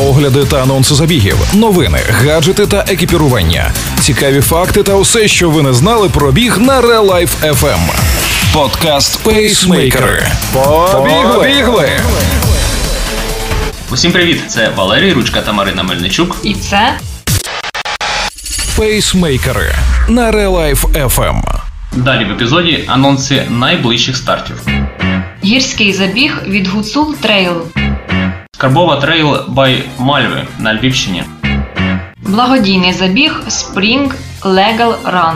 огляди та анонси забігів, новини, гаджети та екіпірування, цікаві факти та усе, що ви не знали про біг на Real Life FM. Подкаст Пейсмейкери. Побігли! Усім привіт! Це Валерій Ручка та Марина Мельничук. І це Пейсмейкери на Real Life FM. Далі в епізоді анонси найближчих стартів. гірський забіг від Hutsul Trail, Скарбова trail by Мальви на Львівщині. благодійний забіг Spring Legal Run,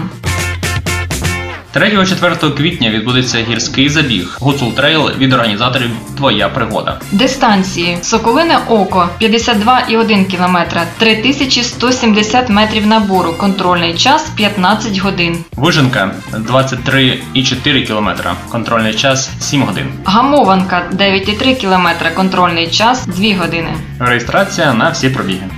3-4 квітня відбудеться гірський забіг Hutsul Trail від організаторів Твоя пригода. дистанції Соколине Око 52,1 км, 3170 метрів набору, контрольний час 15 годин. Виженка 23,4 км, контрольний час 7 годин. Гамованка 9,3 км, контрольний час 2 години. Реєстрація на всі пробіги.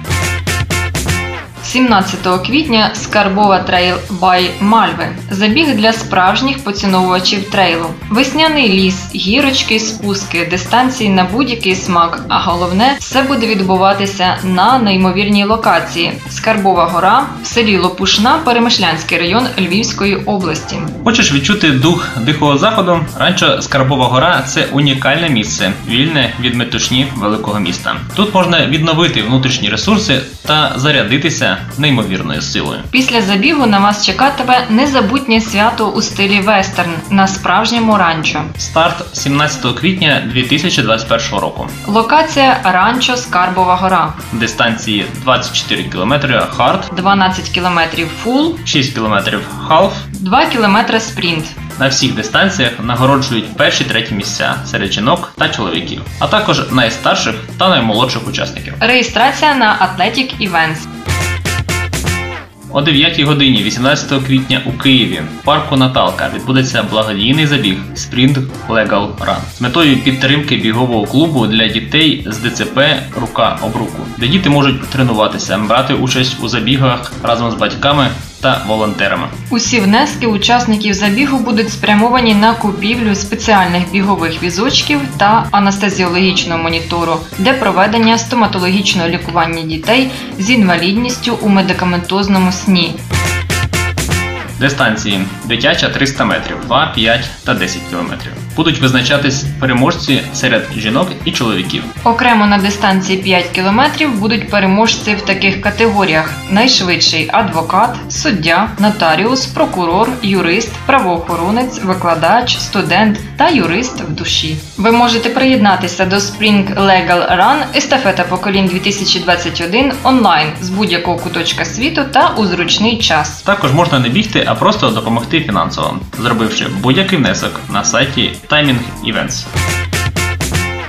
17 квітня Скарбова trail by Мальви. Забіг для справжніх поціновувачів трейлу. Весняний ліс, гірочки, спуски, дистанції на будь-який смак. А головне, все буде відбуватися на неймовірній локації: Скарбова гора в селі Лопушна, Перемишлянський район Львівської області. Хочеш відчути дух дихого заходу? Ранчо Скарбова гора це унікальне місце, вільне від метушні великого міста. Тут можна відновити внутрішні ресурси та зарядитися неймовірною силою. Після забігу на вас чекатиме незабутнє свято у стилі вестерн на справжньому ранчо. Старт 17 квітня 2021 року. Локація Ранчо Скарбова гора. Дистанції 24 км hard, 12 км full, 6 км half. 2 км спринт. На всіх дистанціях нагороджують перші треті місця серед жінок та чоловіків, а також найстарших та наймолодших учасників. Реєстрація на Athletic Events. О 9 годині 18 квітня у Києві в парку Наталка відбудеться благодійний забіг Spring Legal Run з метою підтримки бігового клубу для дітей з ДЦП Рука об руку, де діти можуть тренуватися, брати участь у забігах разом з батьками та волонтерами. Усі внески учасників забігу будуть спрямовані на купівлю спеціальних бігових візочків та анестезіологічного монітору для проведення стоматологічного лікування дітей з інвалідністю у медикаментозному сні. Дистанції дитяча 300 метрів, 2, 5 та 10 кілометрів. Будуть визначатись переможці серед жінок і чоловіків. Окремо на дистанції 5 км будуть переможці в таких категоріях: найшвидший адвокат, суддя, нотаріус, прокурор, юрист, правоохоронець, викладач, студент та юрист в душі. Ви можете приєднатися до Spring Legal Run естафета поколінь 2021 онлайн з будь-якого куточка світу та у зручний час. Також можна не бігти, а просто допомогти фінансово, зробивши будь-який внесок на сайті Timing Events.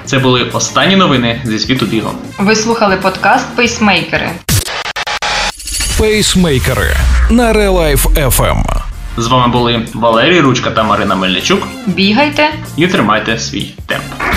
Це були останні новини зі світу бігу. Ви слухали подкаст Пейсмейкери. Пейсмейкери на Real Life FM. З вами були Валерій Ручка та Марина Мельничук. Бігайте! І тримайте свій темп.